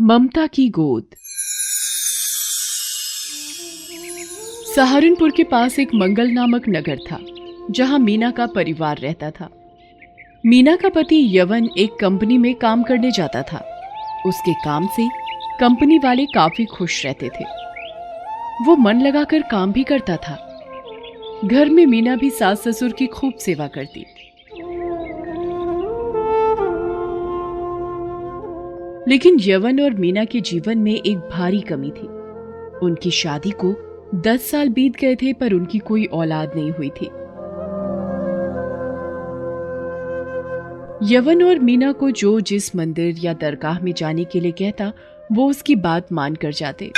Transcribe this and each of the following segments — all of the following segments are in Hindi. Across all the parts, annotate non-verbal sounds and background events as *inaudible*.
ममता की गोद। सहारनपुर के पास एक मंगल नामक नगर था, जहाँ मीना का परिवार रहता था। मीना का पति यवन एक कंपनी में काम करने जाता था। उसके काम से कंपनी वाले काफ़ी खुश रहते थे। वो मन लगाकर काम भी करता था। घर में मीना भी सास ससुर की खूब सेवा करती। लेकिन यवन और मीना के जीवन में एक भारी कमी थी। उनकी शादी को दस साल बीत गए थे, पर उनकी कोई औलाद नहीं हुई थी। यवन और मीना को जो जिस मंदिर या दरगाह में जाने के लिए कहता, वो उसकी बात मान कर जाते।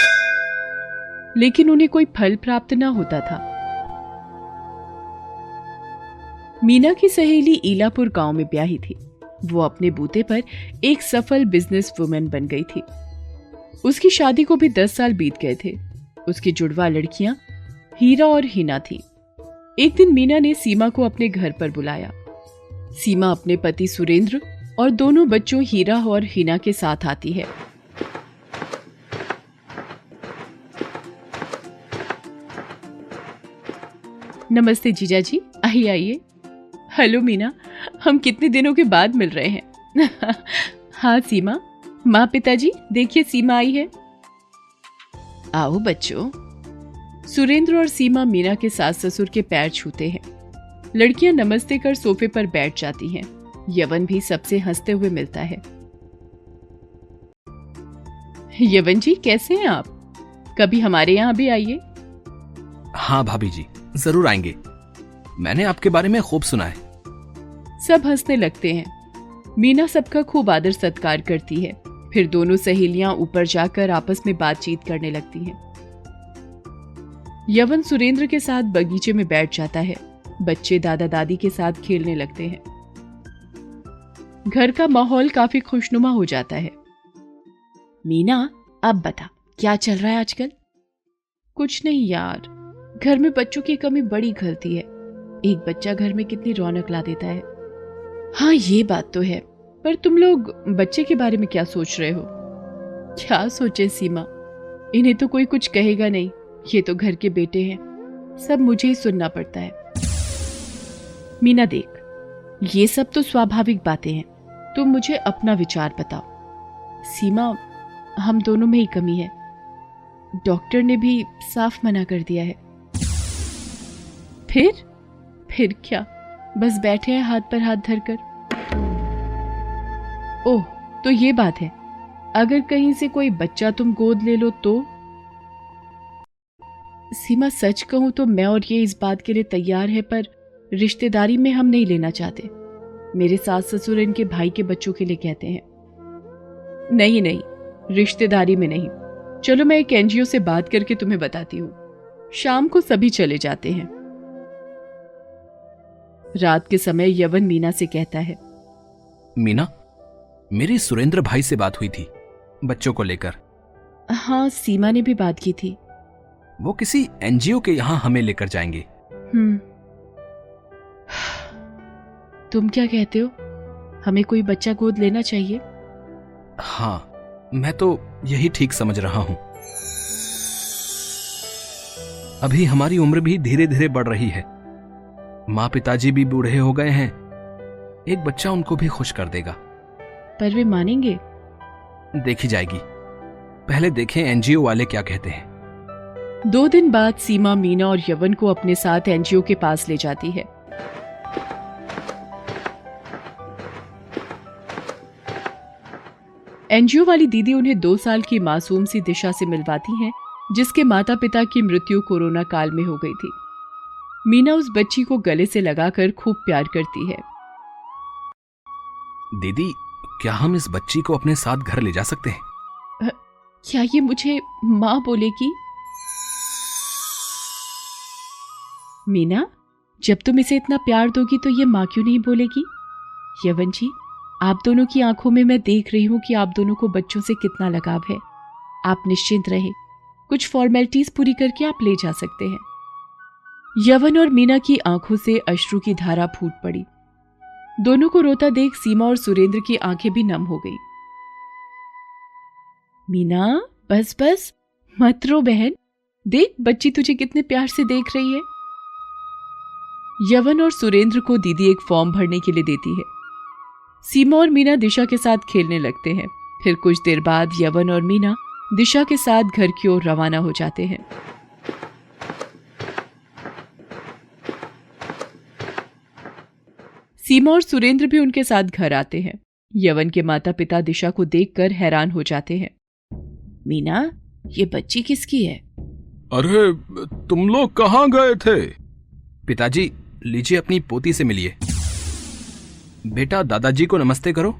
लेकिन उन्हें कोई फल प्राप्त ना होता था। मीना की सहेली इलापुर गाँव में ब्याही थी। वो अपने बूते पर एक सफल बिज़नेस वुमेन बन गई थी। उसकी शादी को भी दस साल बीत गए थे। उसकी जुड़वा लड़कियाँ हीरा और हिना थी। एक दिन मीना ने सीमा को अपने घर पर बुलाया। सीमा अपने पति सुरेंद्र और दोनों बच्चों हीरा और हिना के साथ आती है। नमस्ते जीजा जी आइए आइए। हेलो मीना हम कितने दिनों के बाद मिल रहे हैं? *laughs* हाँ सीमा। माँ पिताजी, देखिए सीमा आई है। आओ बच्चों। सुरेंद्र और सीमा मीना के सास ससुर के पैर छूते हैं। लड़कियाँ नमस्ते कर सोफे पर बैठ जाती हैं। यवन भी सबसे हँसते हुए मिलता है। यवन जी, कैसे हैं आप? कभी हमारे यहाँ भी आइए? हाँ भाभी जी, ज़रूर आएँगे। मैंने आपके बारे में खूब सुना है। सब हंसने लगते हैं। मीना सबका खूब आदर सत्कार करती है। फिर दोनों सहेलियाँ ऊपर जाकर आपस में बातचीत करने लगती हैं। यवन सुरेंद्र के साथ बगीचे में बैठ जाता है। बच्चे दादा दादी के साथ खेलने लगते हैं। घर का माहौल काफ़ी खुशनुमा हो जाता है। मीना, अब बता, क्या चल रहा है आजकल? कुछ नहीं यार। घर में बच्चों की कमी बड़ी खलती है। एक बच्चा घर में कितनी रौनक ला देता है। हाँ ये बात तो है। पर तुम लोग बच्चे के बारे में क्या सोच रहे हो? क्या सोचे सीमा? इन्हें तो कोई कुछ कहेगा नहीं। ये तो घर के बेटे हैं। सब मुझे ही सुनना पड़ता है। मीना, देख। ये सब तो स्वाभाविक बातें हैं। तुम मुझे अपना विचार बताओ। सीमा, हम दोनों में ही कमी है। डॉक्टर ने भी साफ़ मना कर दिया है। फिर? फिर क्या? बस बैठे हैं हाथ पर हाथ धरकर। ओह तो ये बात है। अगर कहीं से कोई बच्चा तुम गोद ले लो तो? सीमा, सच कहूँ तो मैं और ये इस बात के लिए तैयार है, पर रिश्तेदारी में हम नहीं लेना चाहते। मेरे सास ससुर इनके भाई के बच्चों के लिए कहते हैं। नहीं नहीं, रिश्तेदारी में नहीं। चलो मैं एक एनजीओ से बात करके तुम्हें बताती हूँ। शाम को सभी चले जाते हैं। रात के समय यवन मीना से कहता है मीना मेरी सुरेंद्र भाई से बात हुई थी बच्चों को लेकर। हाँ सीमा ने भी बात की थी। वो किसी एनजीओ के यहाँ हमें लेकर जाएँगे। हम्म। तुम क्या कहते हो? हमें कोई बच्चा गोद लेना चाहिए? हाँ मैं तो यही ठीक समझ रहा हूँ। अभी हमारी उम्र भी धीरे धीरे बढ़ रही है। माँ पिताजी भी बूढ़े हो गए हैं। एक बच्चा उनको भी खुश कर देगा। पर वे मानेंगे? देखी जाएगी। पहले देखें एनजीओ वाले क्या कहते हैं। दो दिन बाद सीमा मीना और यवन को अपने साथ एनजीओ के पास ले जाती है। एनजीओ वाली दीदी उन्हें दो साल की मासूम सी दिशा से मिलवाती हैं जिसके माता पिता की मृत्यु कोरोना काल में हो गई थी। मीना उस बच्ची को गले से लगाकर खूब प्यार करती है। दीदी क्या हम इस बच्ची को अपने साथ घर ले जा सकते हैं? क्या ये मुझे माँ बोलेगी? मीना जब तुम इसे इतना प्यार दोगी तो ये माँ क्यों नहीं बोलेगी? यवन जी आप दोनों की आँखों में मैं देख रही हूँ कि आप दोनों को बच्चों से कितना लगाव है। आप निश्चिंत रहे। कुछ फॉर्मेलिटीज पूरी करके आप ले जा सकते हैं। यवन और मीना की आँखों से अश्रु की धारा फूट पड़ी। दोनों को रोता देख सीमा और सुरेंद्र की आँखें भी नम हो गई। मीना, बस बस, मत रो बहन। देख, बच्ची तुझे कितने प्यार से देख रही है। यवन और सुरेंद्र को दीदी एक फॉर्म भरने के लिए देती है। सीमा और मीना दिशा के साथ खेलने लगते हैं। फिर कुछ देर बाद यवन और मीना दिशा के साथ घर की ओर रवाना हो जाते हैं। सीमा और सुरेंद्र भी उनके साथ घर आते हैं। यवन के माता पिता दिशा को देखकर हैरान हो जाते हैं। मीना ये बच्ची किसकी है? अरे तुम लोग कहाँ गए थे? पिताजी लीजिए अपनी पोती से मिलिए। बेटा दादाजी को नमस्ते करो।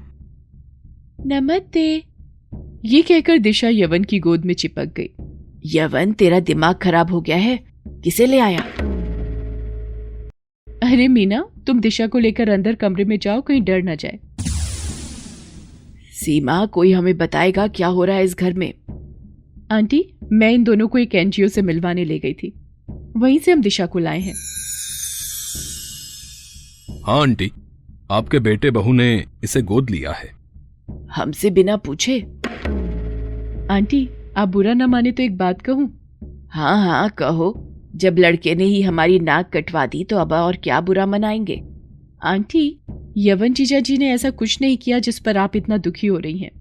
नमस्ते। ये कहकर दिशा यवन की गोद में चिपक गई। यवन तेरा दिमाग खराब हो गया है। किसे ले आया? अरे मीना तुम दिशा को लेकर अंदर कमरे में जाओ कहीं डर ना जाए। सीमा कोई हमें बताएगा क्या हो रहा है इस घर में? आंटी मैं इन दोनों को एक एनजीओ से मिलवाने ले गई थी। वहीं से हम दिशा को लाए हैं। हाँ आंटी। आपके बेटे बहू ने इसे गोद लिया है। हमसे बिना पूछे। आंटी आप बुरा ना माने तो एक बात कहूँ? हाँ हाँ कहो। जब लड़के ने ही हमारी नाक कटवा दी तो अब और क्या बुरा मनाएँगे? आंटी यवन जीजा जी ने ऐसा कुछ नहीं किया जिस पर आप इतना दुखी हो रही हैं।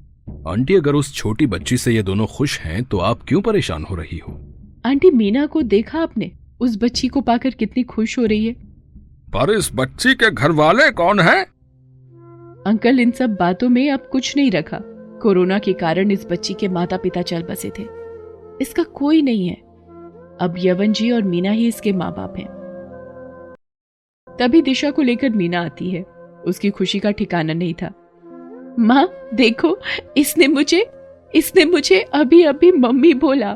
आंटी अगर उस छोटी बच्ची से ये दोनों खुश हैं तो आप क्यों परेशान हो रही हो? आंटी मीना को देखा आपने? उस बच्ची को पाकर कितनी खुश हो रही है। पर इस बच्ची के घर वाले कौन हैं? अंकल इन सब बातों में अब कुछ नहीं रखा। कोरोना के कारण इस बच्ची के माता पिता चल बसे थे। इसका कोई नहीं है। अब यवन जी और मीना ही इसके माँ बाप हैं। तभी दिशा को लेकर मीना आती है। उसकी खुशी का ठिकाना नहीं था। माँ देखो इसने मुझे इसने मुझे अभी अभी मम्मी बोला।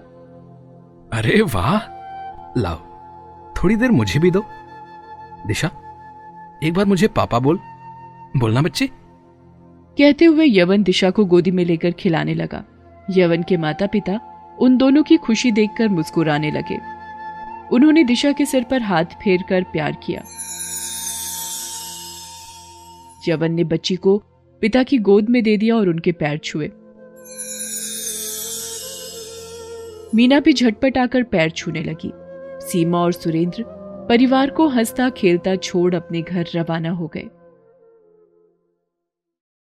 अरे वाह! लाओ थोड़ी देर मुझे भी दो। दिशा एक बार मुझे पापा बोल। बोलना बच्चे। कहते हुए यवन दिशा को गोदी में लेकर खिलाने लगा। यवन के माता पिता उन दोनों की खुशी देखकर मुस्कुराने लगे। उन्होंने दिशा के सिर पर हाथ फेर कर प्यार किया। यवन ने बच्ची को पिता की गोद में दे दिया और उनके पैर छुए। मीना भी झटपट आकर पैर छूने लगी। सीमा और सुरेंद्र परिवार को हंसता खेलता छोड़ अपने घर रवाना हो गए।